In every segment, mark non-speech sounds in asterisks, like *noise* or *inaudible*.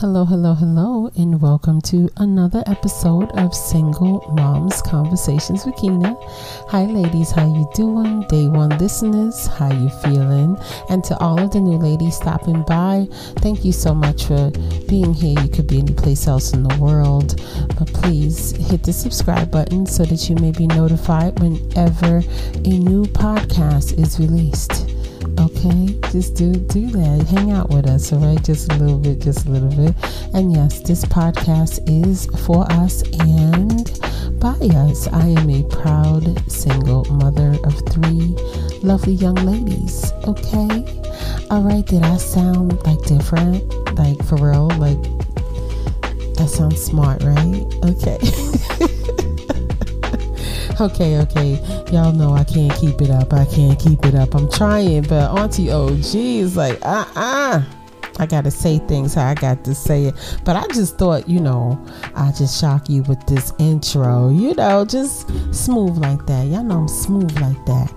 Hello, hello, hello, and welcome to another episode of Single Moms Conversations with Keyna. Hi, ladies, how you doing? Day one listeners, how you feeling? And to all of the new ladies stopping by, thank you so much for being here. You could be any place else in the world, but please hit the subscribe button so that you may be notified whenever a new podcast is released. Okay, just do do that. Hang out with us, all right? Just a little bit, just a little bit. And yes, this podcast is for us and by us. I am a proud single mother of three lovely young ladies. Okay, all right. Did I sound like different? Like for real? Like that sounds smart, right? Okay. *laughs* *laughs* Okay, okay. Y'all know I can't keep it up. I can't keep it up. I'm trying, but Auntie OG is like, uh uh I gotta say things how I got to say it. But I just thought, you know, I just shock you with this intro. You know, just smooth like that. Y'all know I'm smooth like that.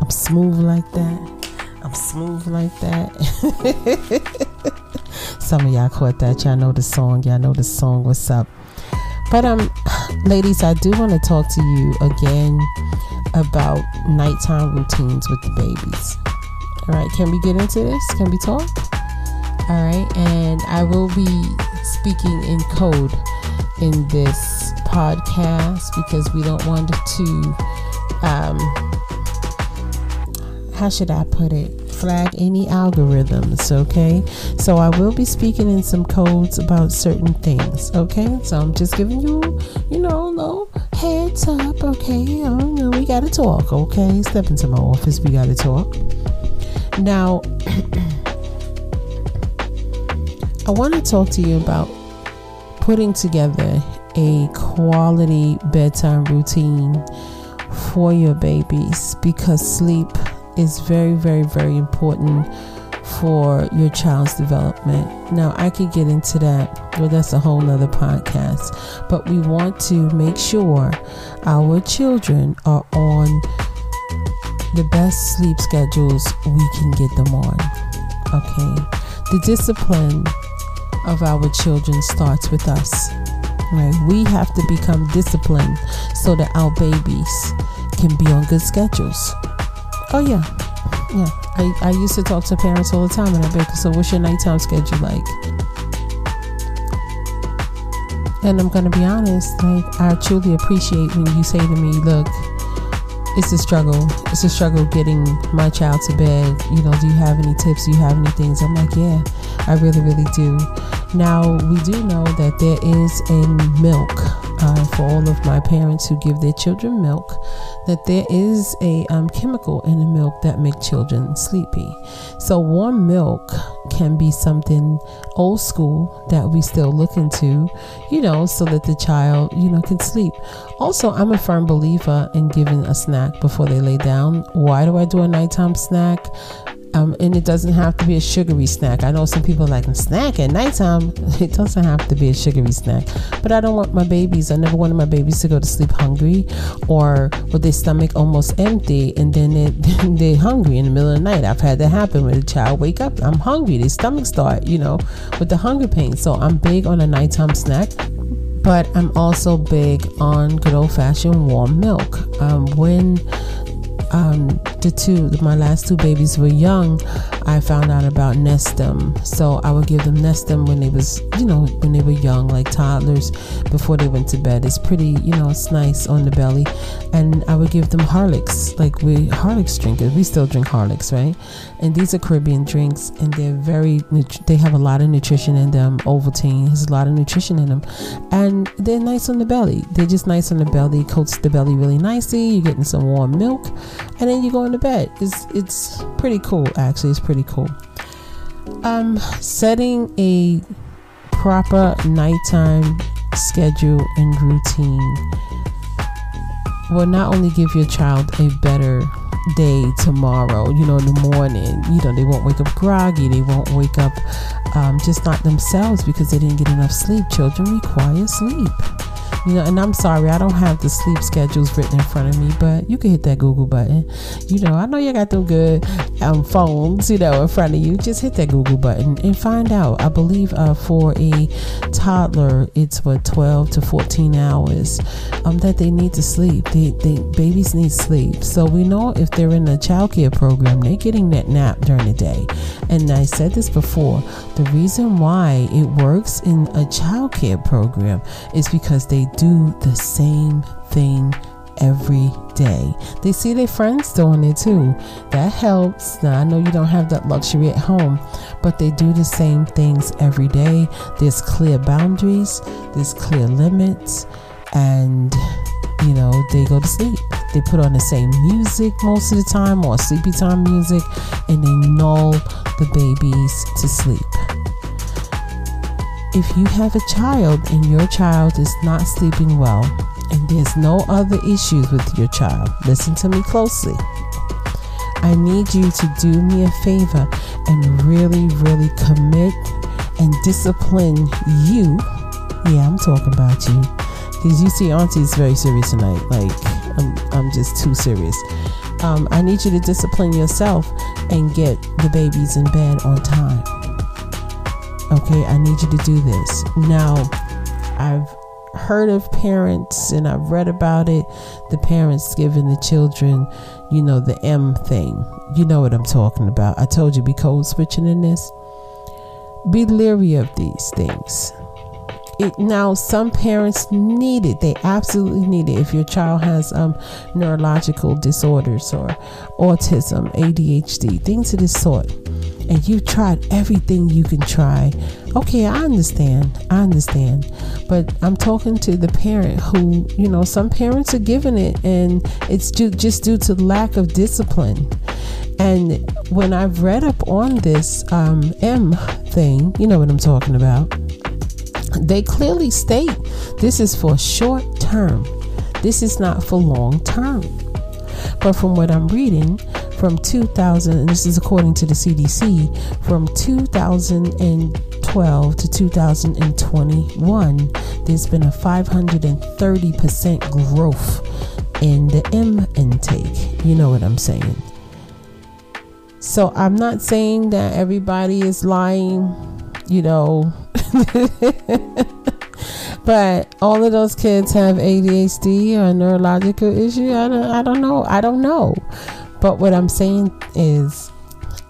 I'm smooth like that. I'm smooth like that. *laughs* Some of y'all caught that. Y'all know the song. Y'all know the song. What's up? But um, *sighs* ladies, I do want to talk to you again about nighttime routines with the babies. All right, can we get into this? Can we talk? All right, and I will be speaking in code in this podcast because we don't want to um how should I put it? Flag any algorithms, okay? So I will be speaking in some codes about certain things, okay? So I'm just giving you, you know, no heads up, okay? We gotta talk, okay? Step into my office, we gotta talk. Now, *clears throat* I want to talk to you about putting together a quality bedtime routine for your babies because sleep is very, very, very important for your child's development. Now, I could get into that, but that's a whole nother podcast. But we want to make sure our children are on the best sleep schedules we can get them on. Okay. The discipline of our children starts with us. Right? We have to become disciplined so that our babies can be on good schedules. Oh yeah, yeah. I, I used to talk to parents all the time, and I bet. So, what's your nighttime schedule like? And I'm gonna be honest. Like, I truly appreciate when you say to me, "Look, it's a struggle. It's a struggle getting my child to bed. You know, do you have any tips? Do you have any things?" I'm like, "Yeah, I really, really do." Now, we do know that there is a milk for all of my parents who give their children milk that there is a um, chemical in the milk that make children sleepy. So warm milk can be something old school that we still look into, you know, so that the child, you know, can sleep. Also, I'm a firm believer in giving a snack before they lay down. Why do I do a nighttime snack? Um, and it doesn't have to be a sugary snack. I know some people like a snack at nighttime. *laughs* It doesn't have to be a sugary snack. But I don't want my babies, I never wanted my babies to go to sleep hungry or with their stomach almost empty and then they, *laughs* they're hungry in the middle of the night. I've had that happen with a child wake up, I'm hungry, their stomach start, you know, with the hunger pain. So I'm big on a nighttime snack but I'm also big on good old fashioned warm milk. Um, when um, the two, my last two babies were young, I found out about Nestum. So I would give them Nestum when they was, you know, when they were young, like toddlers, before they went to bed. It's pretty, you know, it's nice on the belly. And I would give them Horlicks, like we Horlicks drinkers. We still drink Horlicks, right? And these are Caribbean drinks, and they're very, they have a lot of nutrition in them. Ovaltine has a lot of nutrition in them, and they're nice on the belly. They're just nice on the belly. Coats the belly really nicely. You're getting some warm milk, and then you go into bed. It's it's pretty cool. Actually, it's pretty cool. Um, setting a proper nighttime schedule and routine will not only give your child a better day tomorrow, you know, in the morning. You know, they won't wake up groggy, they won't wake up um, just not themselves because they didn't get enough sleep. Children require sleep. You know, and I'm sorry, I don't have the sleep schedules written in front of me, but you can hit that Google button. You know, I know you got them good. Um, phones, you know, in front of you, just hit that Google button and find out. I believe uh, for a toddler, it's what 12 to 14 hours um, that they need to sleep. They, they babies need sleep, so we know if they're in a child care program, they're getting that nap during the day. And I said this before. The reason why it works in a child care program is because they do the same thing every day. They see their friends doing it too. That helps. Now, I know you don't have that luxury at home, but they do the same things every day. There's clear boundaries, there's clear limits, and you know, they go to sleep. They put on the same music most of the time or sleepy time music and they null the babies to sleep. If you have a child and your child is not sleeping well, and there's no other issues with your child, listen to me closely. I need you to do me a favor and really, really commit and discipline you. Yeah, I'm talking about you. Because you see, Auntie is very serious tonight. Like, I'm, I'm just too serious. Um, I need you to discipline yourself and get the babies in bed on time. Okay, I need you to do this. Now, I've heard of parents and I've read about it. The parents giving the children, you know, the M thing. You know what I'm talking about. I told you be code switching in this. Be leery of these things. It, now some parents need it they absolutely need it if your child has um, neurological disorders or autism adhd things of this sort and you've tried everything you can try okay i understand i understand but i'm talking to the parent who you know some parents are giving it and it's due, just due to lack of discipline. And when i've read up on this um, m thing you know what i'm talking about they clearly state this is for short term. This is not for long term. But from what i'm reading from 2000 and this is according to the cdc from 2012 to 2021, there's been a 530% growth in the M intake. You know what I'm saying? So I'm not saying that everybody is lying, you know. *laughs* but all of those kids have ADHD or neurological issue. I don't, I don't know. I don't know. But what I'm saying is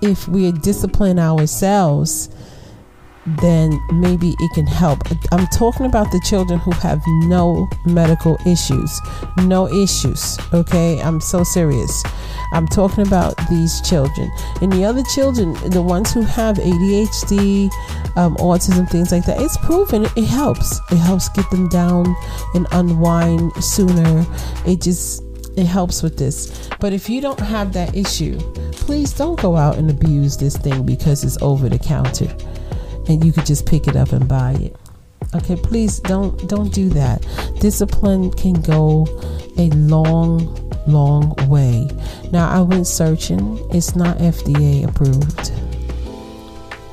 if we discipline ourselves then maybe it can help. I'm talking about the children who have no medical issues. No issues, okay? I'm so serious. I'm talking about these children. And the other children, the ones who have ADHD, um, autism, things like that, it's proven it helps. It helps get them down and unwind sooner. It just it helps with this. But if you don't have that issue, please don't go out and abuse this thing because it's over the counter and you could just pick it up and buy it. Okay, please don't don't do that. Discipline can go a long long way. Now I went searching. It's not FDA approved.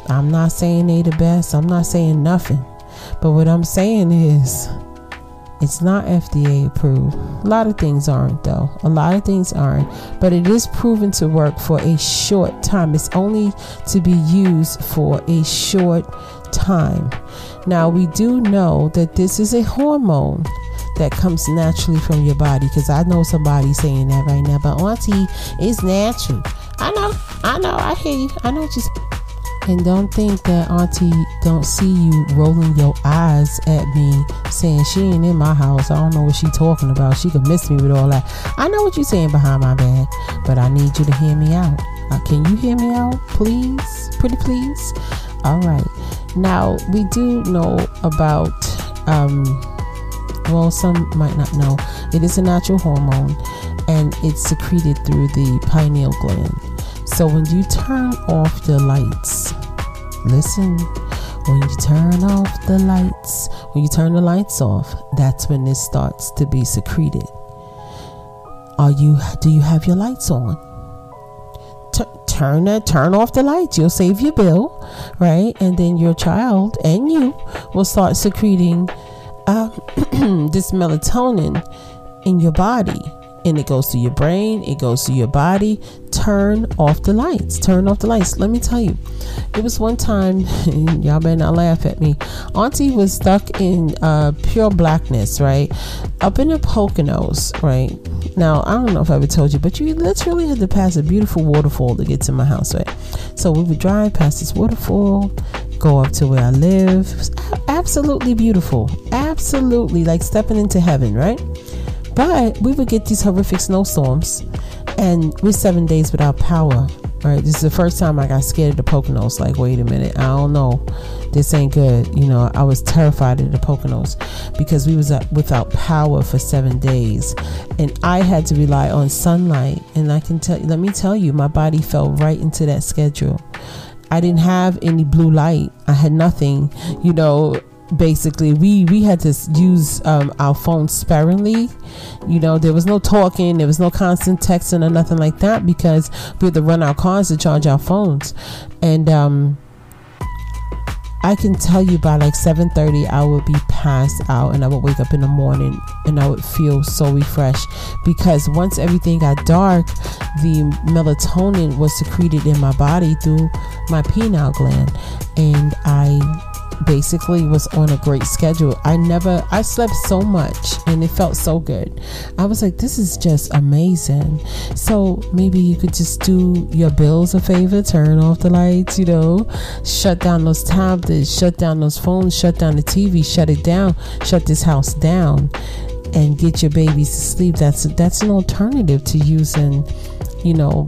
I'm not saying they the best. I'm not saying nothing. But what I'm saying is it's not FDA approved. A lot of things aren't, though. A lot of things aren't. But it is proven to work for a short time. It's only to be used for a short time. Now, we do know that this is a hormone that comes naturally from your body because I know somebody saying that right now, but Auntie, it's natural. I know, I know, I hear you. I know what you're and don't think that Auntie don't see you rolling your eyes at me saying she ain't in my house. I don't know what she talking about. She could miss me with all that. I know what you're saying behind my back, but I need you to hear me out. Uh, can you hear me out, please? Pretty please? All right. Now, we do know about, um, well, some might not know. It is a natural hormone and it's secreted through the pineal gland. So when you turn off the lights, listen, when you turn off the lights, when you turn the lights off, that's when this starts to be secreted. Are you do you have your lights on? Turn turn off the lights. You'll save your bill, right? And then your child and you will start secreting uh, *clears throat* this melatonin in your body and it goes to your brain, it goes to your body. Turn off the lights. Turn off the lights. Let me tell you, it was one time, *laughs* y'all better not laugh at me. Auntie was stuck in uh, pure blackness, right? Up in the Poconos, right? Now, I don't know if I ever told you, but you literally had to pass a beautiful waterfall to get to my house, right? So we would drive past this waterfall, go up to where I live. absolutely beautiful. Absolutely like stepping into heaven, right? But we would get these horrific snowstorms, and we're seven days without power. Right, this is the first time I got scared of the Poconos. Like, wait a minute, I don't know, this ain't good. You know, I was terrified of the Poconos because we was uh, without power for seven days, and I had to rely on sunlight. And I can tell, let me tell you, my body fell right into that schedule. I didn't have any blue light. I had nothing. You know, basically we we had to use um, our phones sparingly. You know there was no talking there was no constant texting or nothing like that because we had to run our cars to charge our phones. And um I can tell you by like 7:30 I would be passed out and I would wake up in the morning and I would feel so refreshed because once everything got dark the melatonin was secreted in my body through my pineal gland. And I basically was on a great schedule. I never, I slept so much and it felt so good. I was like, this is just amazing. So maybe you could just do your bills a favor, turn off the lights, you know, shut down those tablets, shut down those phones, shut down the TV, shut it down, shut this house down and get your babies to sleep. That's that's an alternative to using, you know,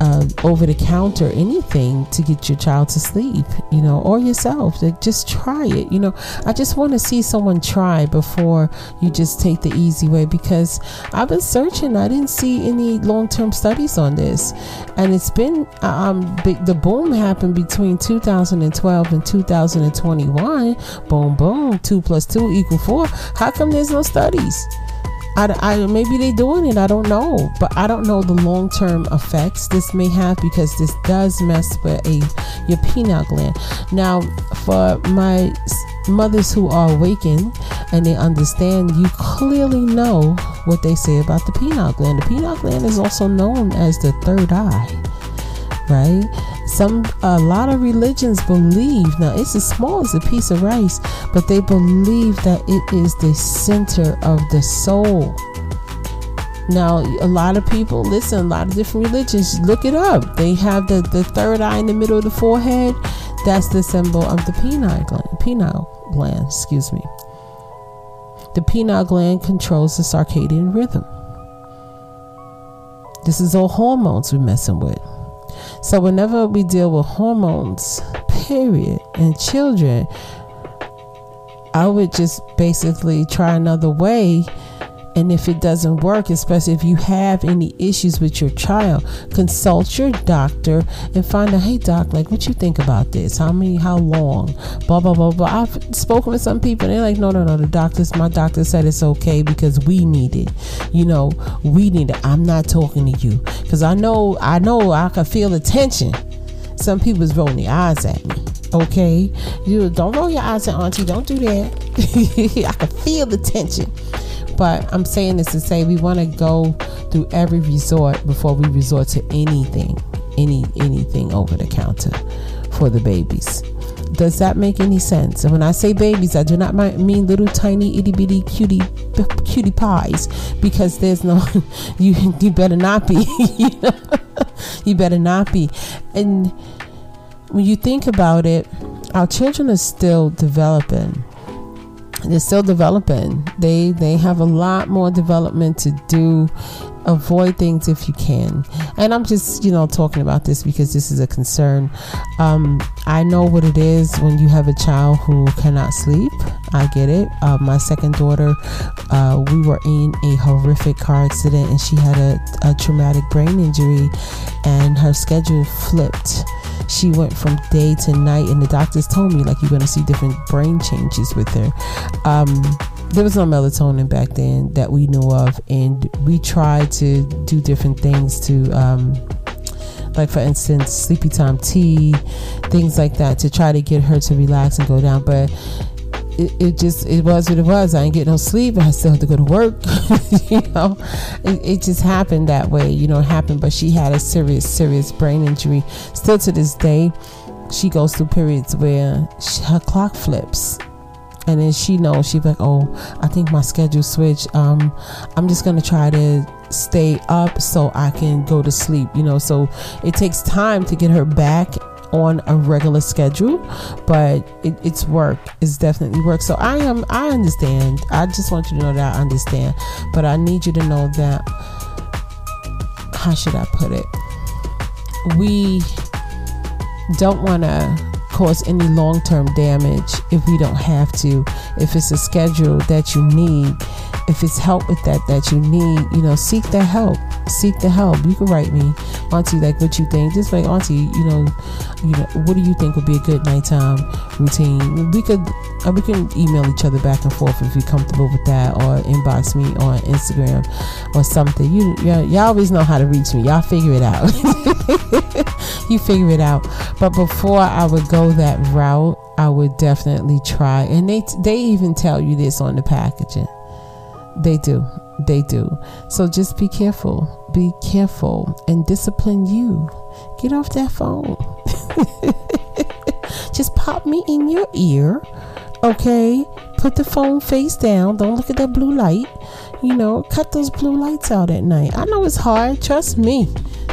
uh, over the counter anything to get your child to sleep, you know, or yourself. Like, just try it. You know, I just want to see someone try before you just take the easy way because I've been searching. I didn't see any long term studies on this, and it's been um the boom happened between 2012 and 2021. Boom, boom. Two plus two equal four. How come there's no studies? I, I, maybe they doing it. I don't know, but I don't know the long term effects this may have because this does mess with a your pineal gland. Now, for my mothers who are awakened and they understand, you clearly know what they say about the pineal gland. The pineal gland is also known as the third eye, right? Some a lot of religions believe now it's as small as a piece of rice, but they believe that it is the center of the soul. Now, a lot of people listen, a lot of different religions, look it up. They have the, the third eye in the middle of the forehead. That's the symbol of the pineal gland. Pineal gland, excuse me. The pineal gland controls the circadian rhythm. This is all hormones we're messing with. So, whenever we deal with hormones, period, and children, I would just basically try another way and if it doesn't work, especially if you have any issues with your child, consult your doctor and find out, hey doc, like what you think about this? How many how long? Blah blah blah blah. I've spoken with some people and they're like, no, no, no, the doctors my doctor said it's okay because we need it. You know, we need it. I'm not talking to you. Because I know I know I can feel the tension. Some people's rolling their eyes at me. Okay. You don't roll your eyes at auntie, don't do that. *laughs* I can feel the tension. But I'm saying this to say we want to go through every resort before we resort to anything, any anything over the counter for the babies. Does that make any sense? And when I say babies, I do not mean little tiny itty bitty cutie cutie pies because there's no *laughs* you you better not be *laughs* you, you better not be and when you think about it our children are still developing they're still developing. They they have a lot more development to do. Avoid things if you can. And I'm just you know talking about this because this is a concern. Um, I know what it is when you have a child who cannot sleep. I get it. Uh, my second daughter, uh, we were in a horrific car accident and she had a, a traumatic brain injury, and her schedule flipped she went from day to night, and the doctors told me like you're gonna see different brain changes with her. Um, there was no melatonin back then that we knew of, and we tried to do different things to. Um, like for instance sleepy time tea things like that to try to get her to relax and go down but it, it, just it was what it was. I didn't get no sleep. I still had to go to work. *laughs* you know, it, it, just happened that way. You know, it happened. But she had a serious, serious brain injury. Still to this day, she goes through periods where she, her clock flips. And then she knows she's like, oh, I think my schedule switched. Um, I'm just gonna try to stay up so I can go to sleep. You know, so it takes time to get her back on a regular schedule, but it, it's work. It's definitely work. So I am. I understand. I just want you to know that I understand, but I need you to know that. How should I put it? We don't want to cause any long term damage if we don't have to. If it's a schedule that you need, if it's help with that that you need, you know, seek the help. Seek the help. You can write me, Auntie, like what you think. Just like Auntie, you know, you know, what do you think would be a good nighttime routine? We could uh, we can email each other back and forth if you're comfortable with that, or inbox me on Instagram or something. You y'all, y'all always know how to reach me. Y'all figure it out. *laughs* you figure it out. But before I would go that route, I would definitely try. And they they even tell you this on the packaging. They do. They do. So just be careful. Be careful and discipline you. Get off that phone. *laughs* just pop me in your ear. Okay? Put the phone face down. Don't look at that blue light. You know, cut those blue lights out at night. I know it's hard. Trust me.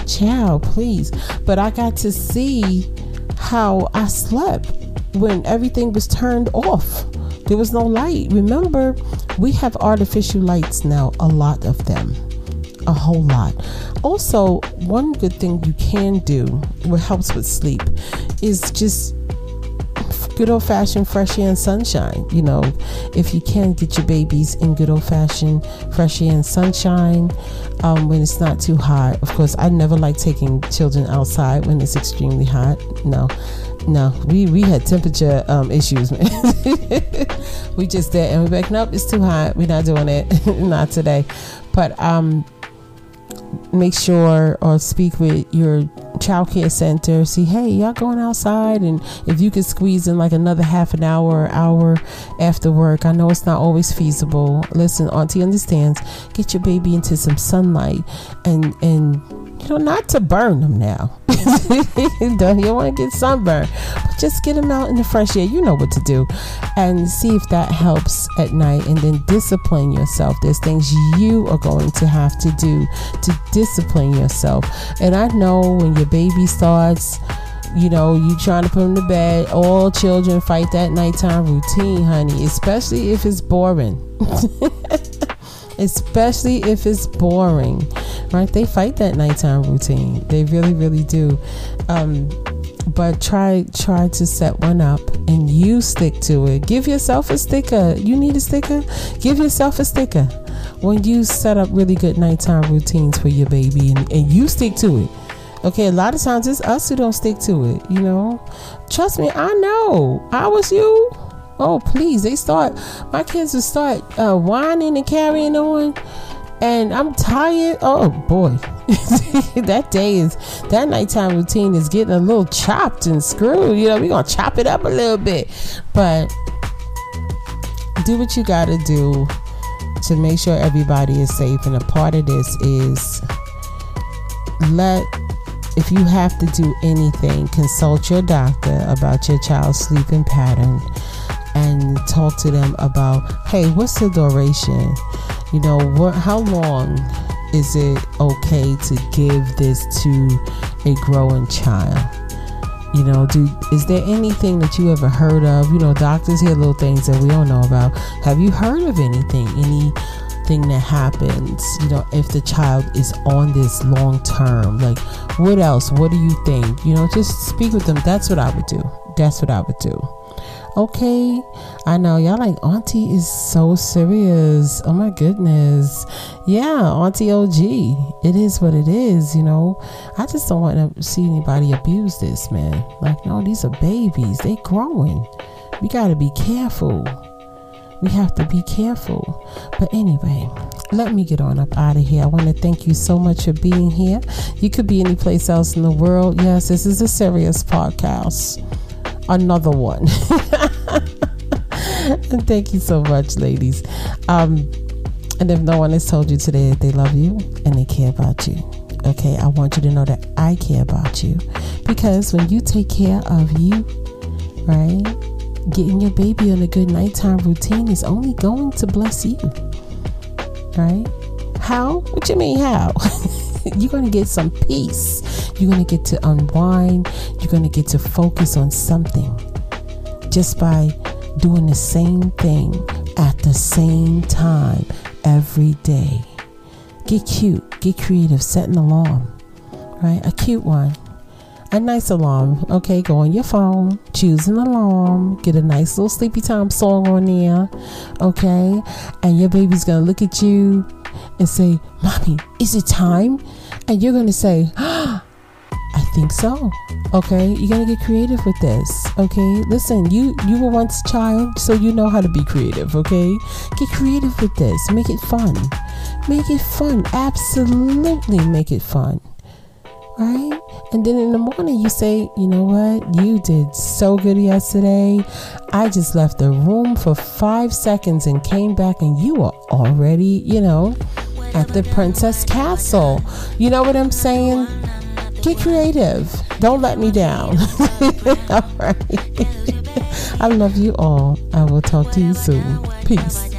Child, please. But I got to see how I slept when everything was turned off. There was no light. Remember, we have artificial lights now, a lot of them, a whole lot. Also, one good thing you can do, what helps with sleep, is just good old fashioned fresh air and sunshine. You know, if you can get your babies in good old fashioned fresh air and sunshine um, when it's not too hot. Of course, I never like taking children outside when it's extremely hot. No, no, we we had temperature um, issues, man. *laughs* we just did, and we're like, nope, it's too hot. We're not doing it, *laughs* not today. But um, make sure or speak with your child care center. See, hey, y'all going outside, and if you could squeeze in like another half an hour or hour after work. I know it's not always feasible. Listen, Auntie understands. Get your baby into some sunlight, and and you know, not to burn them now. *laughs* you don't want to get sunburned, but just get them out in the fresh air. You know what to do, and see if that helps at night. And then discipline yourself. There's things you are going to have to do to discipline yourself. And I know when your baby starts you know, you trying to put them to bed. All children fight that nighttime routine, honey, especially if it's boring. *laughs* especially if it's boring, right? They fight that nighttime routine. They really, really do. Um, but try try to set one up and you stick to it. Give yourself a sticker. You need a sticker? Give yourself a sticker. When you set up really good nighttime routines for your baby and, and you stick to it. Okay, a lot of times it's us who don't stick to it, you know. Trust me, I know. I was you. Oh, please. They start, my kids will start uh, whining and carrying on. And I'm tired. Oh, boy. *laughs* that day is, that nighttime routine is getting a little chopped and screwed. You know, we're to chop it up a little bit. But do what you got to do to make sure everybody is safe. And a part of this is let if you have to do anything, consult your doctor about your child's sleeping pattern and talk to them about hey what's the duration? You know what how long is it okay to give this to a growing child? You know do is there anything that you ever heard of? You know doctors hear little things that we don't know about. Have you heard of anything anything that happens you know if the child is on this long term? Like what else? What do you think? You know just speak with them. That's what i would do. That's what i would do Okay, I know y'all like Auntie is so serious. Oh my goodness, yeah, Auntie OG. It is what it is, you know. I just don't want to see anybody abuse this, man. Like, no, these are babies. They growing. We gotta be careful. We have to be careful. But anyway, let me get on up out of here. I want to thank you so much for being here. You could be any place else in the world. Yes, this is a serious podcast another one. *laughs* and *laughs* thank you so much, ladies. Um, and if no one has told you today that they love you and they care about you, okay, I want you to know that I care about you because when you take care of you, right, getting your baby on a good nighttime routine is only going to bless you, right? How? What you mean, how? *laughs* you're going to get some peace. You're going to get to unwind. You're going to get to focus on something just by doing the same thing at the same time every day. Get cute, get creative, set an alarm, right? A cute one. A nice alarm, okay? Go on your phone, choose an alarm, get a nice little sleepy time song on there, okay? And your baby's gonna look at you and say, Mommy, is it time? And you're gonna say, I *gasps* ah, think so. Okay, you gotta get creative with this. Okay, listen, you you were once a child, so you know how to be creative. Okay, get creative with this. Make it fun. Make it fun. Absolutely, make it fun. Right? And then in the morning, you say, you know what? You did so good yesterday. I just left the room for five seconds and came back, and you were already, you know, at the Princess Castle. You know what I'm saying? Get creative. Don't let me down. *laughs* all right. *laughs* I love you all. I will talk to you soon. Peace.